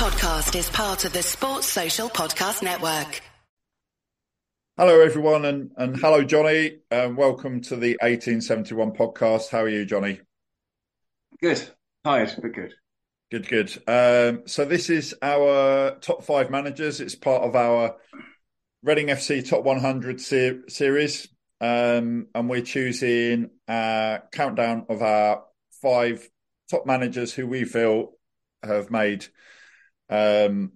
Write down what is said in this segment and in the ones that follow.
podcast is part of the Sports Social Podcast Network. Hello, everyone, and, and hello, Johnny. Uh, welcome to the 1871 podcast. How are you, Johnny? Good. Tired, but good. Good, good. Um, so, this is our top five managers. It's part of our Reading FC Top 100 ser- series. Um, and we're choosing a countdown of our five top managers who we feel have made um,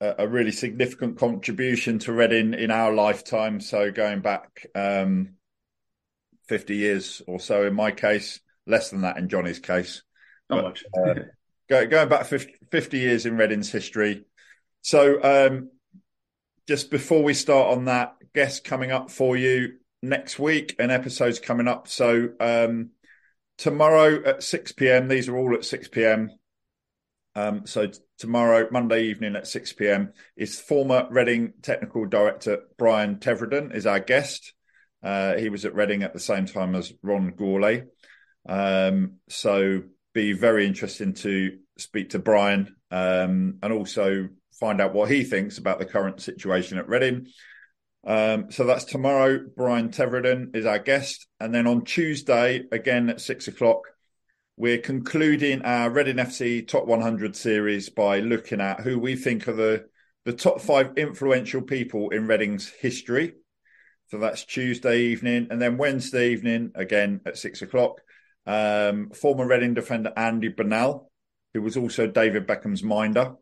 a, a, really significant contribution to Reading in our lifetime. So going back um, 50 years or so in my case, less than that in Johnny's case. Not but, much. uh, go, going back 50, 50, years in Reading's history. So um, just before we start on that, guests coming up for you next week and episodes coming up. So um, tomorrow at 6 p.m. These are all at 6 p.m. Um, so t- tomorrow, Monday evening at 6 p.m. is former Reading technical director Brian Tevreden is our guest. Uh, he was at Reading at the same time as Ron Gourlay. Um, so be very interesting to speak to Brian um, and also find out what he thinks about the current situation at Reading. Um, so that's tomorrow. Brian Tevreden is our guest. And then on Tuesday, again at six o'clock, we're concluding our Reading FC Top 100 series by looking at who we think are the, the top five influential people in Reading's history. So that's Tuesday evening. And then Wednesday evening, again at six o'clock, um, former Reading defender Andy Bernal, who was also David Beckham's minder.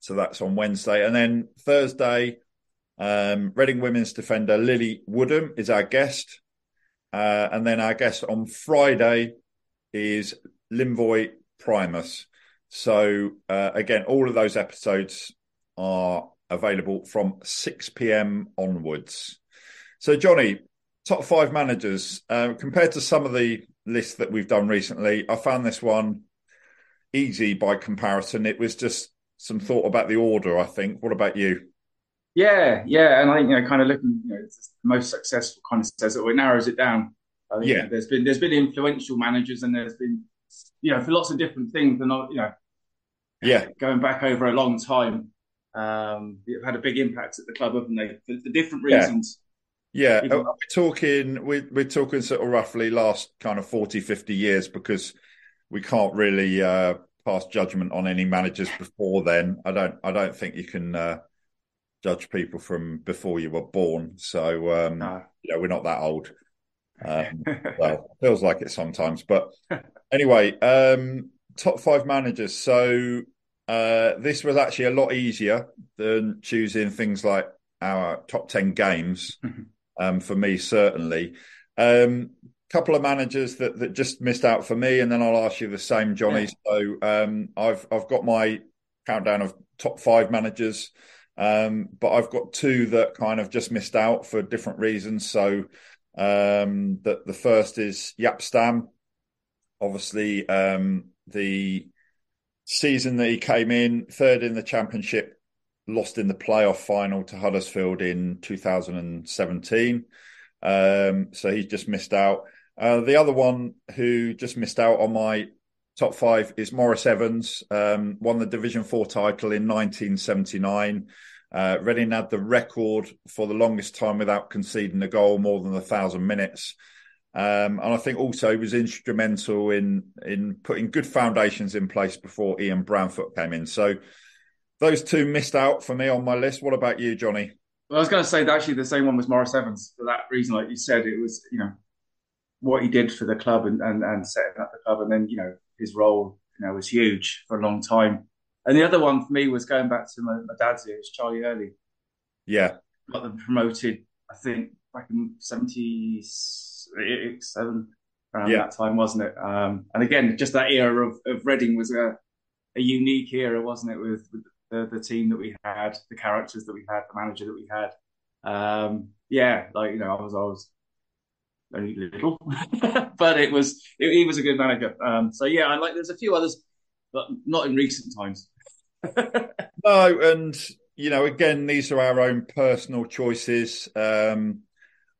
So that's on Wednesday. And then Thursday, um, Reading women's defender Lily Woodham is our guest. Uh, and then our guest on Friday is Linvoy Primus. So uh, again, all of those episodes are available from 6 p.m. onwards. So Johnny, top five managers uh, compared to some of the lists that we've done recently, I found this one easy by comparison. It was just some thought about the order. I think. What about you? Yeah, yeah, and I think you know, kind of looking, you know, the most successful kind of says it, it narrows it down. I think yeah. there's been there's been influential managers, and there's been you know for lots of different things, and not you know, yeah, going back over a long time, um, have had a big impact at the club, haven't they? For, for different reasons. Yeah, yeah. we're talking we're, we're talking sort of roughly last kind of 40, 50 years because we can't really uh, pass judgment on any managers before then. I don't I don't think you can. Uh, judge people from before you were born. So, um, no. you know, we're not that old. Um, well, feels like it sometimes. But anyway, um, top five managers. So uh, this was actually a lot easier than choosing things like our top 10 games um, for me, certainly. Um, couple of managers that, that just missed out for me, and then I'll ask you the same, Johnny. Yeah. So um, I've I've got my countdown of top five managers. Um, but I've got two that kind of just missed out for different reasons. So um, the, the first is Jaap Stam. Obviously, um, the season that he came in, third in the championship, lost in the playoff final to Huddersfield in 2017. Um, so he just missed out. Uh, the other one who just missed out on my top five is Maurice Evans, um, won the Division Four title in 1979. Uh, Reading had the record for the longest time without conceding a goal, more than a thousand minutes. Um, and I think also he was instrumental in in putting good foundations in place before Ian Branfoot came in. So those two missed out for me on my list. What about you, Johnny? Well, I was going to say that actually the same one was Maurice Evans for that reason, like you said, it was you know what he did for the club and and, and setting up the club, and then you know his role you know was huge for a long time. And the other one for me was going back to my, my dad's years, Charlie Hurley. Yeah. Got them promoted, I think, back in 77, around yeah. that time, wasn't it? Um, and again, just that era of, of Reading was a, a unique era, wasn't it, with, with the, the, team that we had, the characters that we had, the manager that we had. Um, yeah, like, you know, I was, I was only little, but it was, it, he was a good manager. Um, so yeah, I like, there's a few others but not in recent times. no, and you know, again, these are our own personal choices. Um,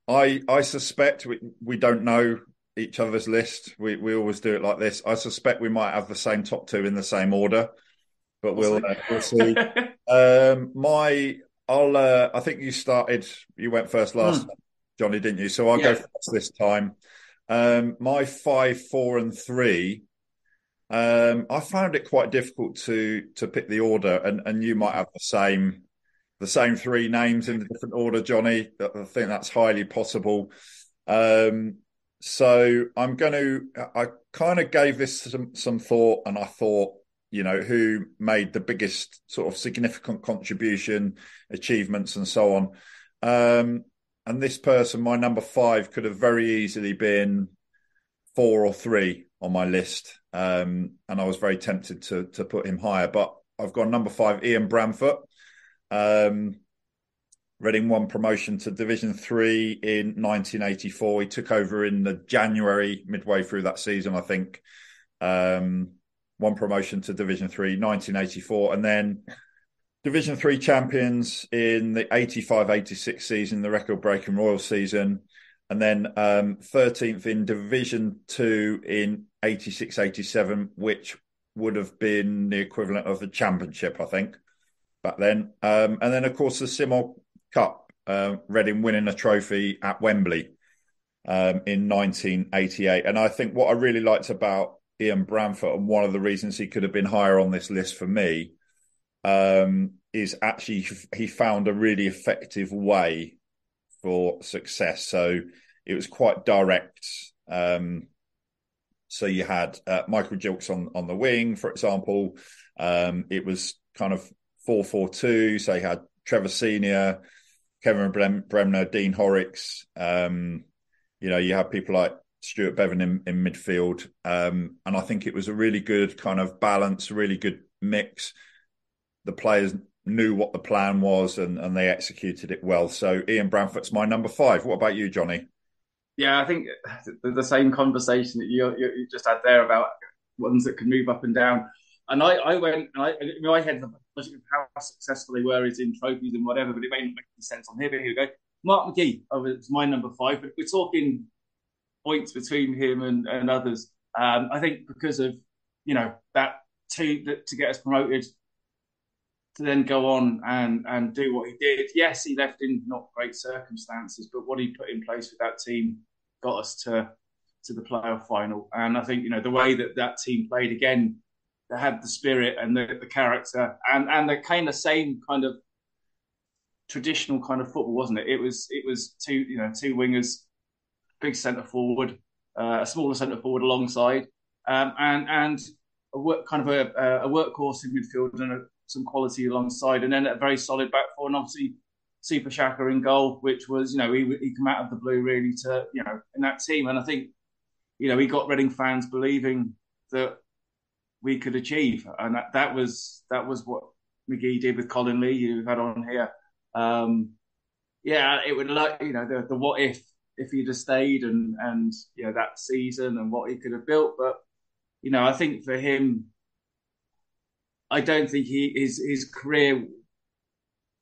I I suspect we we don't know each other's list. We we always do it like this. I suspect we might have the same top two in the same order. but we'll we'll see. Uh, we'll see. um, my, I'll. Uh, I think you started. You went first last, hmm. Johnny, didn't you? So I'll yeah. go first this time. Um, my five, four, and three. Um, I found it quite difficult to to pick the order, and and you might have the same the same three names in a different order, Johnny. I think that's highly possible. Um, so I'm going to. I kind of gave this some some thought, and I thought, you know, who made the biggest sort of significant contribution, achievements, and so on. Um, and this person, my number five, could have very easily been four or three on my list, um, and I was very tempted to to put him higher. But I've got number five, Ian Branfoot. Um, Reading won promotion to Division Three in 1984. He took over in the January, midway through that season, I think. Um, one promotion to Division Three, 1984, and then Division Three champions in the 85-86 season, the record-breaking Royal season, and then um, 13th in Division Two in 86-87, which would have been the equivalent of the championship, I think back then. Um, and then, of course, the Simod Cup, uh, Reading winning a trophy at Wembley um, in 1988. And I think what I really liked about Ian Branfoot, and one of the reasons he could have been higher on this list for me, um, is actually he found a really effective way for success. So it was quite direct. Um, so you had uh, Michael Gilkes on on the wing, for example. Um, it was kind of four four two. So you had Trevor Senior, Kevin Bremner, Dean Horrix. Um, you know, you have people like Stuart Beavon in, in midfield. Um, and I think it was a really good kind of balance, really good mix. The players knew what the plan was and, and they executed it well. So Ian Branfoot's my number five. What about you, Johnny? Yeah, I think the same conversation that you, you just had there about ones that can move up and down. And I, I went, I, in my head, how successful they were is in trophies and whatever, but it may not make any sense on here. But here we go. Mark McGee, oh, it's my number five, but we're talking points between him and, and others. Um, I think because of, you know, that to, that, to get us promoted to then go on and, and do what he did. Yes, he left in not great circumstances, but what he put in place with that team got us to to the playoff final. And I think you know the way that that team played again that had the spirit and the, the character and and the kind of same kind of traditional kind of football, wasn't it? It was it was two you know two wingers, big centre forward, uh, a smaller centre forward alongside, um, and and a work kind of a, a workhorse in midfield and a, some quality alongside, and then a very solid back four, and obviously Super Shaka in goal, which was you know he he come out of the blue really to you know in that team, and I think you know he got Reading fans believing that we could achieve, and that, that was that was what McGee did with Colin Lee, who we've had on here. Um, yeah, it would like you know the, the what if if he'd have stayed and and you know that season and what he could have built, but you know I think for him, I don't think he his his career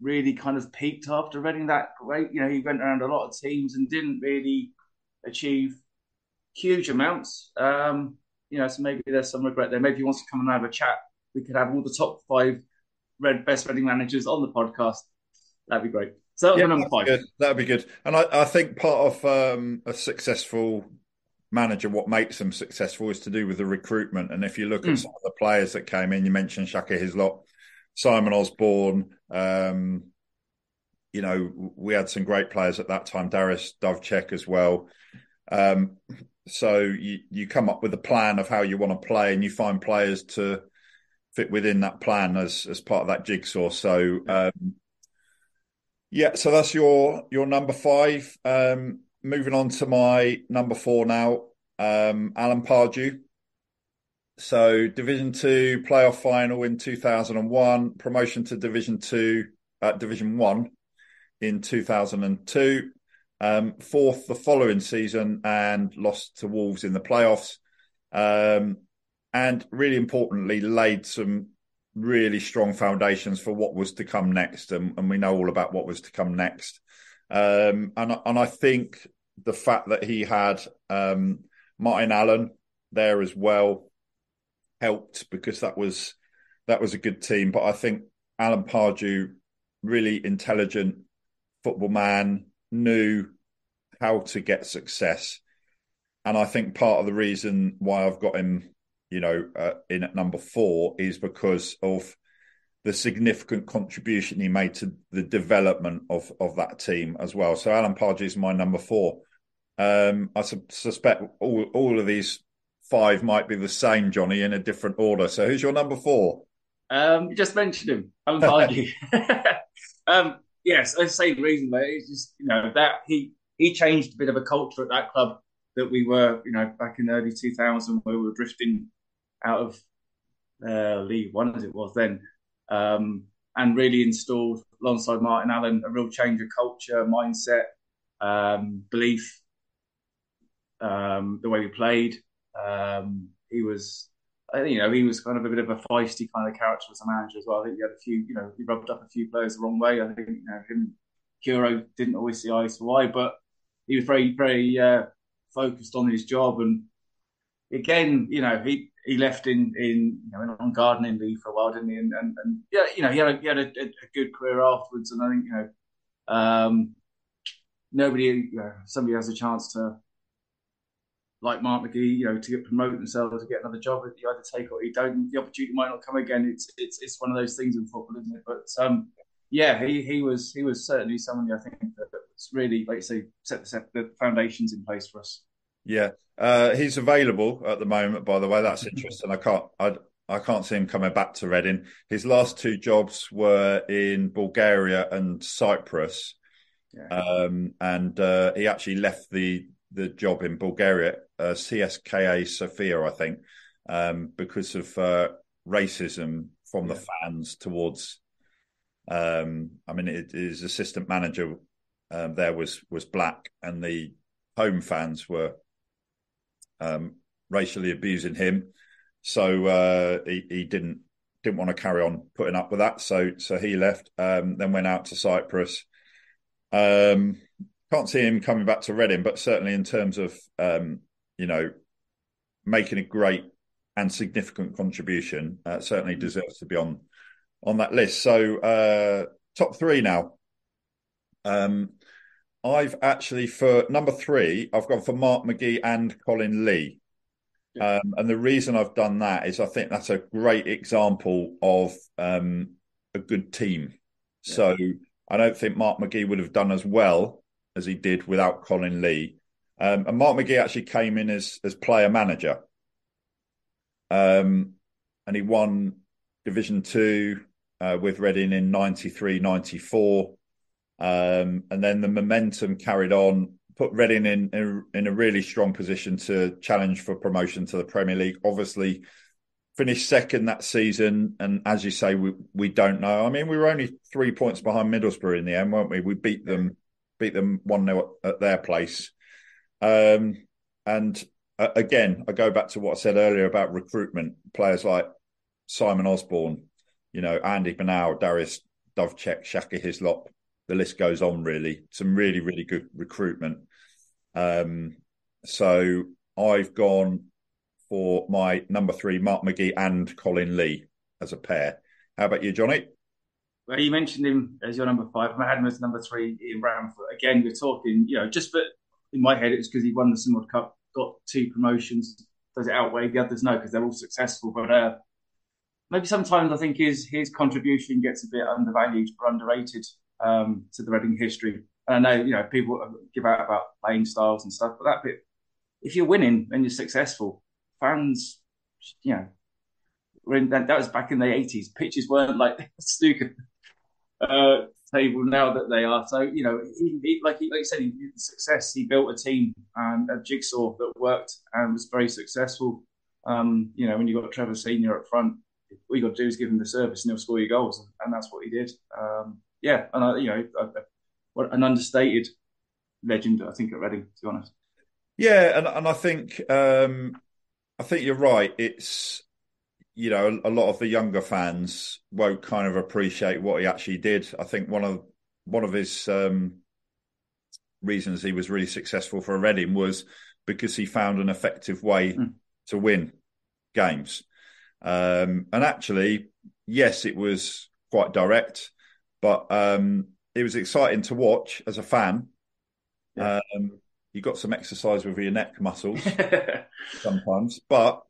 really kind of peaked after Reading that great. You know, he went around a lot of teams and didn't really achieve huge amounts. Um, you know, so maybe there's some regret there. Maybe he wants to come and have a chat. We could have all the top five red best Reading managers on the podcast. That'd be great. So that yeah, number five. Good. That'd be good. And I, I think part of um, a successful manager, what makes them successful is to do with the recruitment. And if you look mm. at hmm. some of the players that came in, you mentioned Shaka Hislop, Simon Osborne. Um, you know, we had some great players at that time, Dariusz Wdowczyk as well. Um, so you, you come up with a plan of how you want to play, and you find players to fit within that plan as as part of that jigsaw. So um, yeah, so that's your your number five. Um, moving on to my number four now, um, Alan Pardew. So Division Two playoff final in two thousand and one, promotion to Division Two, uh, Division One in two thousand and two um, fourth the following season and lost to Wolves in the playoffs. Um, and really importantly, laid some really strong foundations for what was to come next. And, and we know all about what was to come next. Um, and, and I think the fact that he had um, Martin Allen there as well helped because that was that was a good team. But I think Alan Pardew, really intelligent football man, knew how to get success. And I think part of the reason why I've got him, you know, uh, in at number four is because of the significant contribution he made to the development of of that team as well. So Alan Pardew is my number four. Um, I su- suspect all all of these five might be the same, Johnny, in a different order. So who's your number four? Um, you just mentioned him, Alan Pardew. um, yes, the same reason, but it's just you know that he he changed a bit of a culture at that club that we were, you know, back in the early 2000s where we were drifting out of uh, League One as it was then, um, and really installed alongside Martin Allen a real change of culture, mindset, um, belief, um, the way we played. Um, he was, you know, he was kind of a bit of a feisty kind of character as a manager as well. I think he had a few, you know, he rubbed up a few players the wrong way. I think you know him, Curo didn't always see eye to eye, but he was very, very uh, focused on his job. And again, you know, he he left in in you know on gardening leave for a while, didn't he? And and, and yeah, you know, he had a, he had a, a, good career afterwards. And I think you know, um, nobody, you know, somebody has a chance to. Like Mark McGee, you know, to get promoted themselves, to get another job, you either take or you don't. The opportunity might not come again. It's it's it's one of those things in football, isn't it? But um, yeah, he he was he was certainly somebody I think that was really, like you say, set the, set the foundations in place for us. Yeah, uh, he's available at the moment. By the way, that's interesting. I can't I I can't see him coming back to Reading. His last two jobs were in Bulgaria and Cyprus, yeah. um, and uh, he actually left the the job in Bulgaria, uh, CSKA Sofia, I think, um, because of uh, racism from yeah. the fans towards um, I mean, it, his assistant manager um, there was was black, and the home fans were um, racially abusing him. So uh, he, he, didn't didn't want to carry on putting up with that. So so he left. Um, then went out to Cyprus. Um, can't see him coming back to Reading, but certainly in terms of um, you know making a great and significant contribution, uh, certainly deserves to be on on that list. So uh, top three now. Um, I've actually for number three, I've gone for Mark McGee and Colin Lee. Um, and the reason I've done that is I think that's a great example of um, a good team. Yeah. So I don't think Mark McGee would have done as well as he did without Colin Lee. Um, and Mark McGee actually came in as as player manager, um, and he won Division Two uh, with Reading in 93, 94. Um, and then the momentum carried on, put Reading in, in, in a really strong position to challenge for promotion to the Premier League. Obviously, finished second that season, and as you say, we we don't know. I mean, we were only three points behind Middlesbrough in the end, weren't we? We beat them, beat them one 0 at their place. Um, and uh, again, I go back to what I said earlier about recruitment. Players like Simon Osborne, you know, Andy Bernal, Dariusz Wdowczyk, Shaka Hislop, the list goes on really. Some really, really good recruitment. Um, so I've gone for my number three, Mark McGee and Colin Lee as a pair. How about you, Johnny? Well, you mentioned him as your number five. I had him as number three, Ian Branfoot. Again, we're talking, you know, just but in my head, it's because he won the Simod Cup, got two promotions. Does it outweigh the others? No, because they're all successful. But uh, maybe sometimes I think his his contribution gets a bit undervalued or underrated um, to the Reading history. And I know you know people give out about playing styles and stuff, but that bit, if you're winning and you're successful, fans, you know, in, that, was back in the eighties. Pitches weren't like snooker uh, table now that they are. So you know, he, he, like he, like you said, he, success. He built a team and a jigsaw that worked and was very successful. Um, you know, when you got Trevor Senior up front, all you got to do is give him the service and he'll score your goals, and that's what he did. Um, yeah, and I, you know, what an understated legend, I think, at Reading, to be honest. Yeah, and and I think um, I think you're right. It's you know a, a lot of the younger fans won't kind of appreciate what he actually did. I think one of one of his um, reasons he was really successful for Reading was because he found an effective way mm. to win games. Um, and actually, yes, it was quite direct, but um, it was exciting to watch as a fan. Yeah. Um, you got some exercise with your neck muscles sometimes, but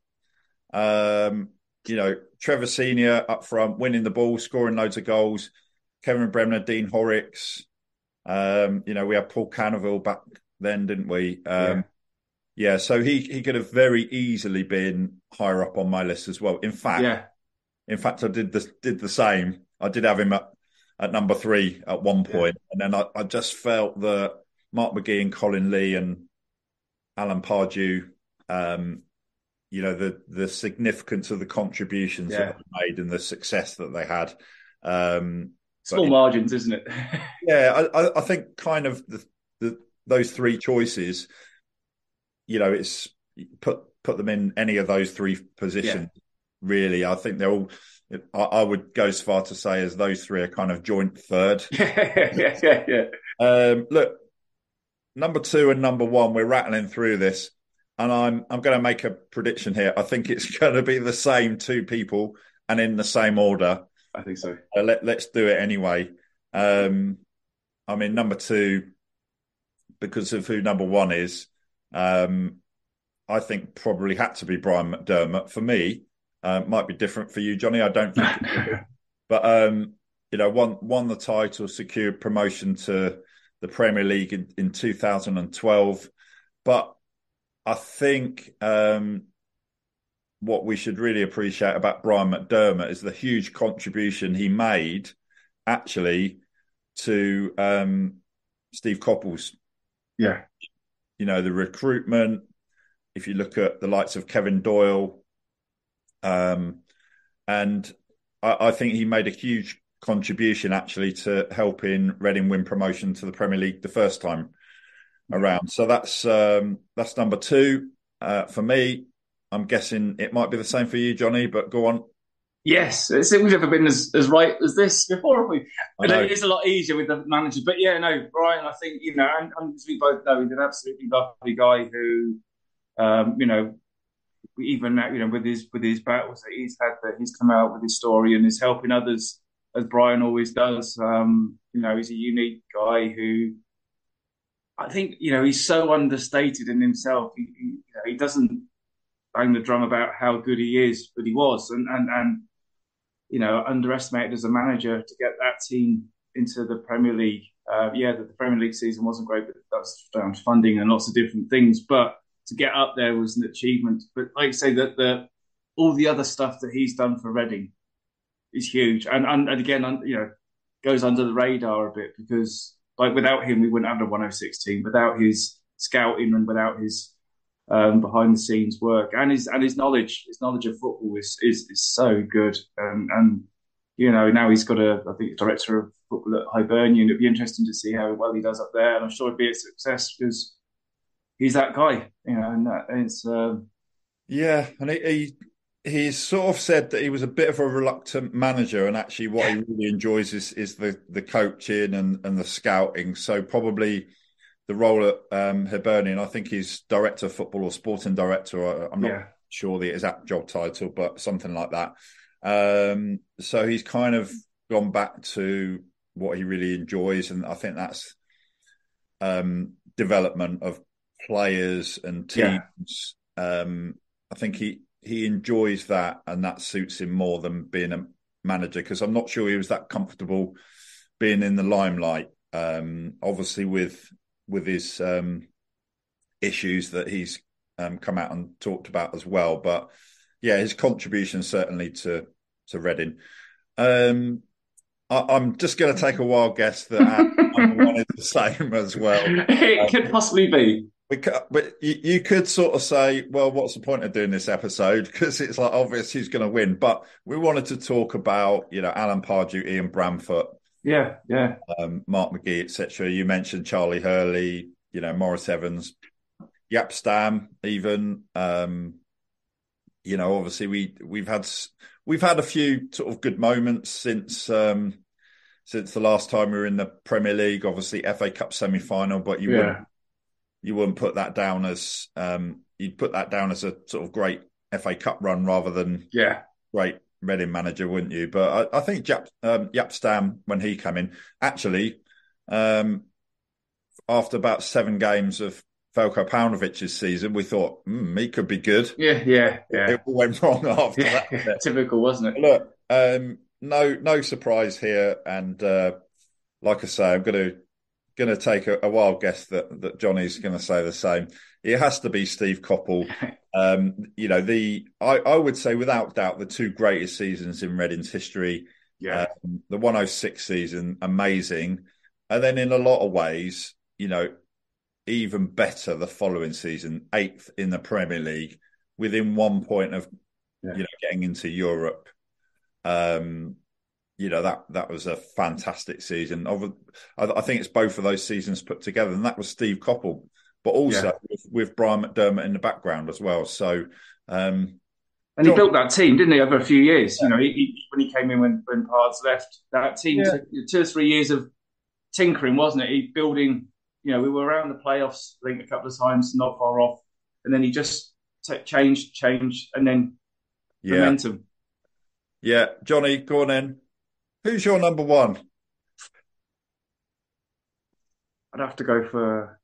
um, you know, Trevor Senior up front, winning the ball, scoring loads of goals. Kevin Bremner, Dean Horrix. Um, you know, we had Paul Canoville back then, didn't we? Um, yeah. yeah. so he he could have very easily been higher up on my list as well. In fact, yeah. in fact, I did the did the same. I did have him at, at number three at one point, yeah. and then I, I just felt that Mark McGee and Colin Lee and Alan Pardew, um, you know, the the significance of the contributions yeah. that they made and the success that they had. Um, Small margins, isn't it? yeah, I, I, think kind of the, the, those three choices. You know, it's put put them in any of those three positions. Yeah. Really, I think they're all. I, I, would go as far to say as those three are kind of joint third. yeah, yeah, yeah. Um, look, number two and number one, we're rattling through this, and I'm I'm going to make a prediction here. I think it's going to be the same two people and in the same order. I think so. Uh, let, let's do it anyway. Um, I mean, number two, because of who number one is, um, I think probably had to be Brian McDermott. For me, uh, might be different for you, Johnny. I don't think, but um, you know, won won the title, secured promotion to the Premier League in, in 2012. But I think um, what we should really appreciate about Brian McDermott is the huge contribution he made actually to um, Steve Coppell's. Yeah. You know, the recruitment, if you look at the likes of Kevin Doyle, um, and I, I think he made a huge contribution actually to helping Reading win promotion to the Premier League the first time around. So that's um, that's number two uh, for me. I'm guessing it might be the same for you, Johnny. But go on. Yes, it's, we've never been as, as right as this before, have we? But it is a lot easier with the manager. But yeah, no, Brian, I think you know, and, and as we both know, he's an absolutely lovely guy who, um, you know, even you know with his with his battles that he's had, that he's come out with his story and is helping others as Brian always does. Um, you know, he's a unique guy who I think you know he's so understated in himself. He, he, you know, he doesn't bang the drum about how good he is, but he was, and and and you know, underestimated as a manager to get that team into the Premier League. Uh, yeah, the, the, Premier League season wasn't great, but that's down to funding and lots of different things. But to get up there was an achievement. But like I say, that the all the other stuff that he's done for Reading is huge, and and, and again, you know, goes under the radar a bit because like without him, we wouldn't have a 106 team. Without his scouting and without his um, behind the scenes work and his and his knowledge, his knowledge of football is is, is so good. And, and you know now he's got a I think director of football at Hibernian. It'd be interesting to see how well he does up there, and I'm sure it'd be a success because he's that guy. You know, and that, it's. Um, yeah, and he, he he's sort of said that he was a bit of a reluctant manager, and actually, what he really enjoys is is the the coaching and and the scouting. So probably the role at um, Hibernian, I think he's director of football or sporting director. I'm not yeah. sure the exact job title, but something like that. Um, so he's kind of gone back to what he really enjoys, and I think that's um, development of players and teams. Yeah. Um, I think he he enjoys that, and that suits him more than being a manager because I'm not sure he was that comfortable being in the limelight. Um, obviously, with with his um, issues that he's um, come out and talked about as well, but yeah, his contribution certainly to to Reading. Um, I, am just going to take a wild guess that one is the same as well. It could possibly be but you, could sort of say, well, what's the point of doing this episode? Because it's like obvious who's going to win. But we wanted to talk about, you know, Alan Pardew, Ian Branfoot, yeah, yeah, um, Mark McGee, etc. You mentioned Charlie Hurley, you know, Maurice Evans, Jaap Stam, even. Um, you know, obviously we we've had we've had a few sort of good moments since um, since the last time we were in the Premier League. Obviously, FA Cup semi final, but you yeah you wouldn't put that down as um, you'd put that down as a sort of great FA Cup run rather than yeah great Reading manager, wouldn't you? But I, I think Jap, um, Jaap Stam, when he came in, actually, um, after about seven games of Veljko Paunovic's season, we thought mm, he could be good. Yeah, yeah, yeah. It all went wrong after yeah, that. Typical, wasn't it? Look, um, no, no surprise here, and uh, like I say, I'm going to going to take a, a, wild guess that that Johnny's going to say the same. It has to be Steve Coppell. Um, you know, the I, I would say without doubt the two greatest seasons in Reading's history. Yeah, um, the 106 season, amazing, and then in a lot of ways, you know, even better the following season, eighth in the Premier League, within one point of yeah. you know getting into Europe. Um, you know that that was a fantastic season. I think it's both of those seasons put together, and that was Steve Coppell, but also yeah. with, with, Brian McDermott in the background as well. So, um, and he built that team, didn't he, over a few years? Yeah. You know, he, he, when he came in when when Pards left, that team yeah. took two or three years of tinkering, wasn't it? He building. You know, we were around the playoffs, I think, a couple of times, not far off, and then he just t- changed, changed, and then momentum. Yeah, Johnny, go on then. Who's your number one? I'd have to go for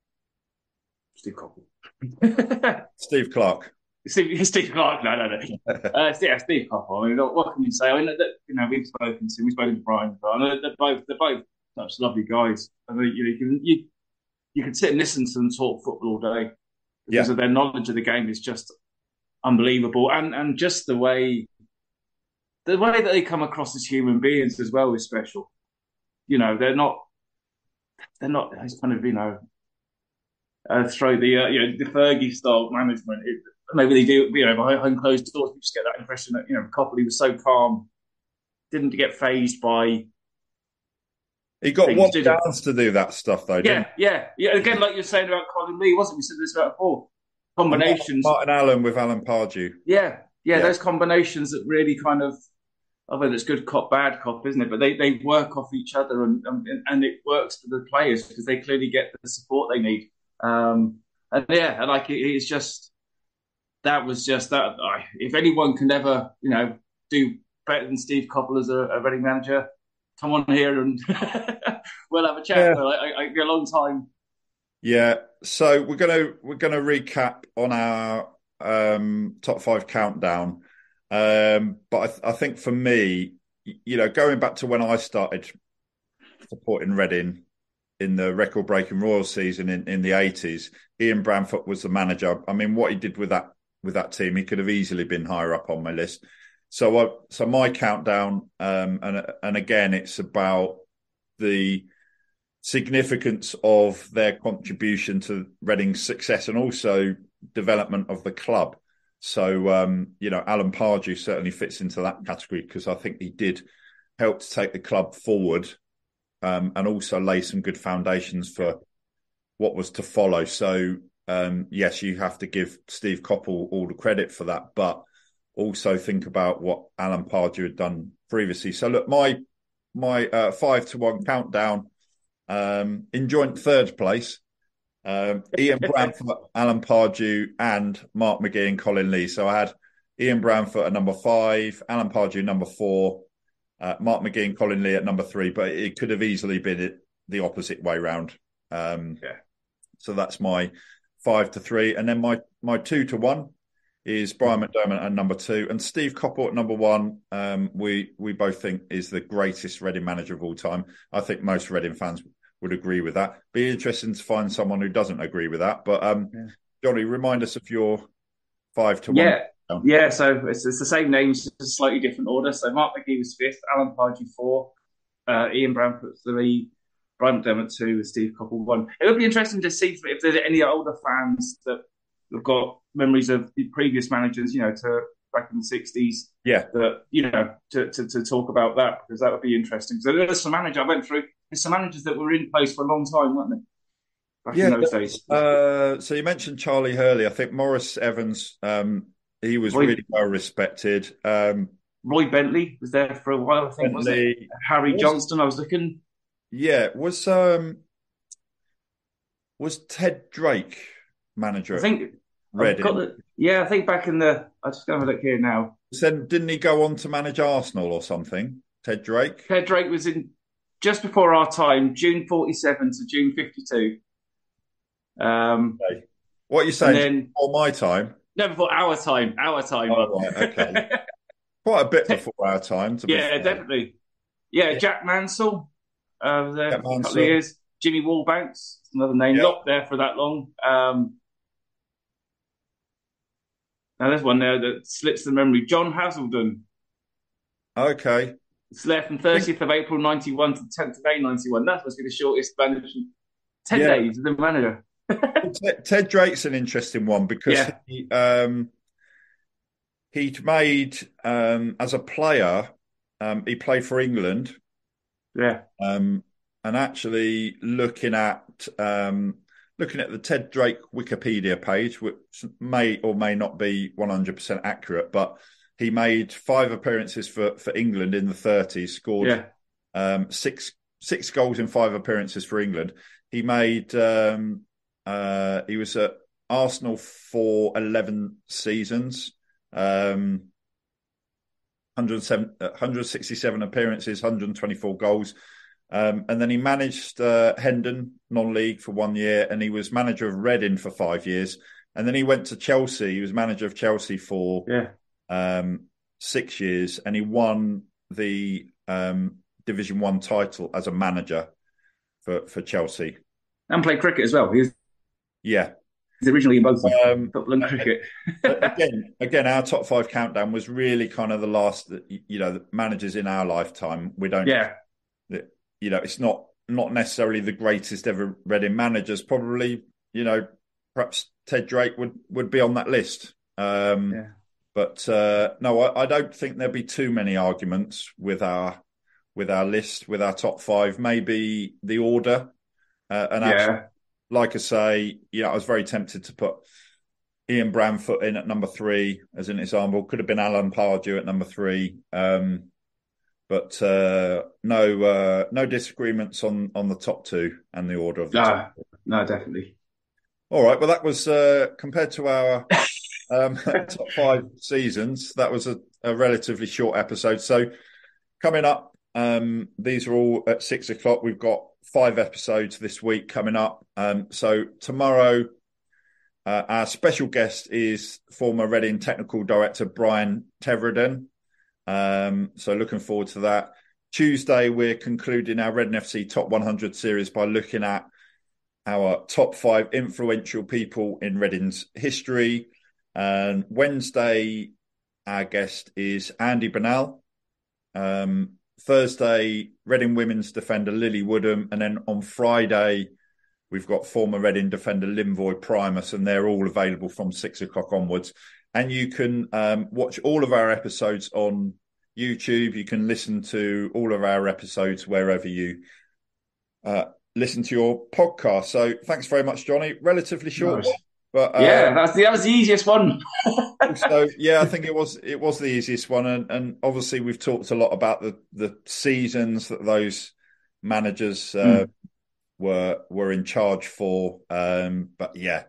Steve Coppell. Steve Clark. Steve, Steve Clarke. No, no, no. uh, yeah, Steve Coppell. I mean, what can you say? I mean, that, you know, we've spoken to, we've spoken to Brian. I know they're both, they're both such lovely guys. I mean, you, you can you, you can sit and listen to them talk football all day because yeah. of their knowledge of the game is just unbelievable, and and just the way the way that they come across as human beings as well is special. You know, they're not they're not it's kind of you know uh, throw the uh, you know the Fergie style management. It, maybe they do you know behind closed doors. You just get that impression that you know Copley was so calm, didn't get phased by. He got one chance to do that stuff though. Yeah, yeah, yeah. Again, like you're saying about Colin Lee, wasn't we said this about before? Combinations. Martin Allen with Alan Pardew. Yeah, yeah, yeah, those combinations that really kind of although it's good cop, bad cop, isn't it? But they, they work off each other and, and, and it works for the players because they clearly get the support they need. Um, and yeah, like it, it's just that was just that. If anyone can ever, you know, do better than Steve Coppell as a, a Reading manager, come on here and we'll have a chat yeah. like, a long time. Yeah, so we're gonna we're gonna recap on our um, top five countdown. Um, but I, th- I, think for me, you know, going back to when I started supporting Reading in the record breaking Royal season in, in the 80s, Ian Branfoot was the manager. I mean, what he did with that with that team, he could have easily been higher up on my list. So, I, so my countdown, um, and and again, it's about the significance of their contribution to Reading's success and also development of the club. So, um, you know, Alan Pardew certainly fits into that category because I think he did help to take the club forward um, and also lay some good foundations for what was to follow. So, um, yes, you have to give Steve Coppell all the credit for that, but also think about what Alan Pardew had done previously. So, look, my my uh, five to one countdown um, in joint third place um, Ian Branfoot, Alan Pardew, and Mark McGee and Colin Lee. So I had Ian Branfoot at number five, Alan Pardew number four, uh, Mark McGee and Colin Lee at number three, but it could have easily been the opposite way round. Um, yeah. So that's my five to three, and then my my two to one is Brian McDermott at number two, and Steve Coppell at number one. Um, we we both think is the greatest Reading manager of all time. I think most Reading fans would agree with that. Be interesting to find someone who doesn't agree with that. But um, yeah. Johnny, remind us of your five to yeah. one. Yeah, so it's, it's the same names, just a slightly different order. So Mark McGee was fifth, Alan Pardew four, uh, Ian Branfoot three, Brian McDermott two, and Steve Coppell one. It would be interesting to see if there's any older fans that have got memories of the previous managers, you know, to back in the sixties. Yeah, that you know to, to, to talk about that because that would be interesting. So there's some manager I went through there's some managers that were in place for a long time, weren't they? Back yeah, in those days. Uh, so you mentioned Charlie Hurley. I think Maurice Evans, um, he was Roy, really well respected. Um, Roy Bentley was there for a while, I think, Bentley, was it? Harry was, Johnston, I was looking. Yeah, was um was Ted Drake manager? I think The, yeah, I think back in the. I just going to look here now. Then didn't he go on to manage Arsenal or something? Ted Drake. Ted Drake was in just before our time, June forty-seven to June fifty-two. Um, okay. What are you saying? Then, before my time? No, before our time. Our time. Oh, right, okay. Quite a bit before our time. yeah, definitely. Yeah, yeah, Jack Mansell. Uh, there Jack a couple of years. Jimmy Wallbanks, another name, not there for that long. Um, now there's one there that slips the memory. John Haselden. Okay. It's left from 30th of April 91 to 10th of May 91. That must be the shortest management. 10 yeah. days as the manager. Ted Drake's an interesting one because yeah. he, um, he'd made, um, as a player, um, he played for England. Yeah. Um, and actually looking at um, looking at the Ted Drake Wikipedia page, which may or may not be 100% accurate, but he made five appearances for, for England in the 30s, scored yeah. um, six six goals in five appearances for England. He made um, uh, he was at Arsenal for 11 seasons. Um, 107, 167 appearances, 124 goals. Um, and then he managed uh, Hendon non-league for one year, and he was manager of Reading for five years. And then he went to Chelsea. He was manager of Chelsea for yeah. um, six years, and he won the um, Division One title as a manager for for Chelsea. And played cricket as well. He was, yeah. He's originally in both um, football and cricket. again, again, our top five countdown was really kind of the last, you know, managers in our lifetime. We don't, yeah you know, it's not not necessarily the greatest ever Reading managers. Probably, you know, perhaps Ted Drake would would be on that list. Um, yeah. But uh, no, I, I, don't think there'll be too many arguments with our with our list, with our top five. Maybe the order, uh, and yeah. Actually, like I say, you know, I was very tempted to put Ian Branfoot in at number three as an example. Could have been Alan Pardew at number three. Um, but uh, no uh, no disagreements on on the top two and the order of the no, top. No, definitely. All right. Well, that was uh, compared to our um, top five seasons. That was a, a, relatively short episode. So coming up, um, these are all at six o'clock. We've got five episodes this week coming up. Um, so tomorrow. Uh, our special guest is former Reading technical director Brian Tevreden. Um, so looking forward to that. Tuesday, we're concluding our Reading FC Top 100 series by looking at our top five influential people in Reading's history. And Wednesday, our guest is Andy Bernal. Um, Thursday, Reading women's defender Lily Woodham. And then on Friday, we've got former Reading defender Linvoy Primus, and they're all available from six o'clock onwards. And you can um, watch all of our episodes on YouTube. You can listen to all of our episodes wherever you uh, listen to your podcast. So thanks very much, Johnny. Relatively short. Nice. But, uh, yeah, that's the, that was the easiest one. so yeah, I think it was it was the easiest one, and, and obviously we've talked a lot about the the seasons that those managers uh, mm. were were in charge for. Um, but yeah,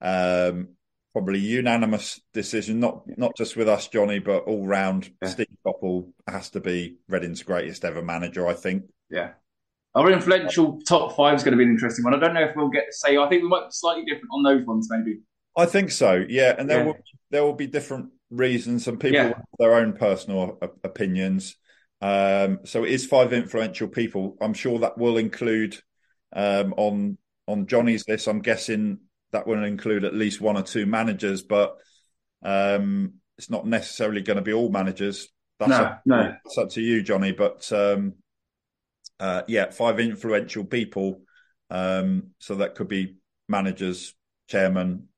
um, probably unanimous decision, not not just with us, Johnny, but all round. Yeah. Steve Coppell has to be Reading's greatest ever manager, I think. Yeah. Our influential top five is going to be an interesting one. I don't know if we'll get to say. I think we might be slightly different on those ones, maybe. I think so. Yeah, and there yeah. will there will be different reasons, and people yeah. have their own personal opinions. Um, so it is five influential people. I'm sure that will include um, on on Johnny's list. I'm guessing that will include at least one or two managers, but um, it's not necessarily going to be all managers. That's no, up, no, it's up to you, Johnny. But um, uh, yeah, five influential people. Um, so that could be managers, chairman,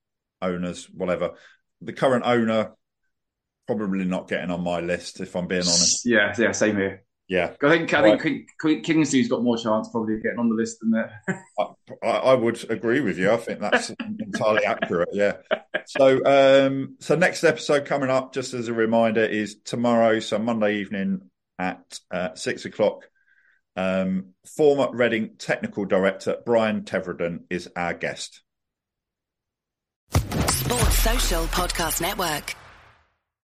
owners, whatever. The current owner probably not getting on my list, if I'm being honest. Yeah, yeah, same here. Yeah, I think I right. think Kingsley's got more chance probably of getting on the list than that. I, I, would agree with you. I think that's entirely accurate. Yeah. So, um, so next episode coming up, just as a reminder, is tomorrow, so Monday evening at uh, six o'clock. Um, former Reading technical director Brian Tevreden is our guest. Sports Social Podcast Network.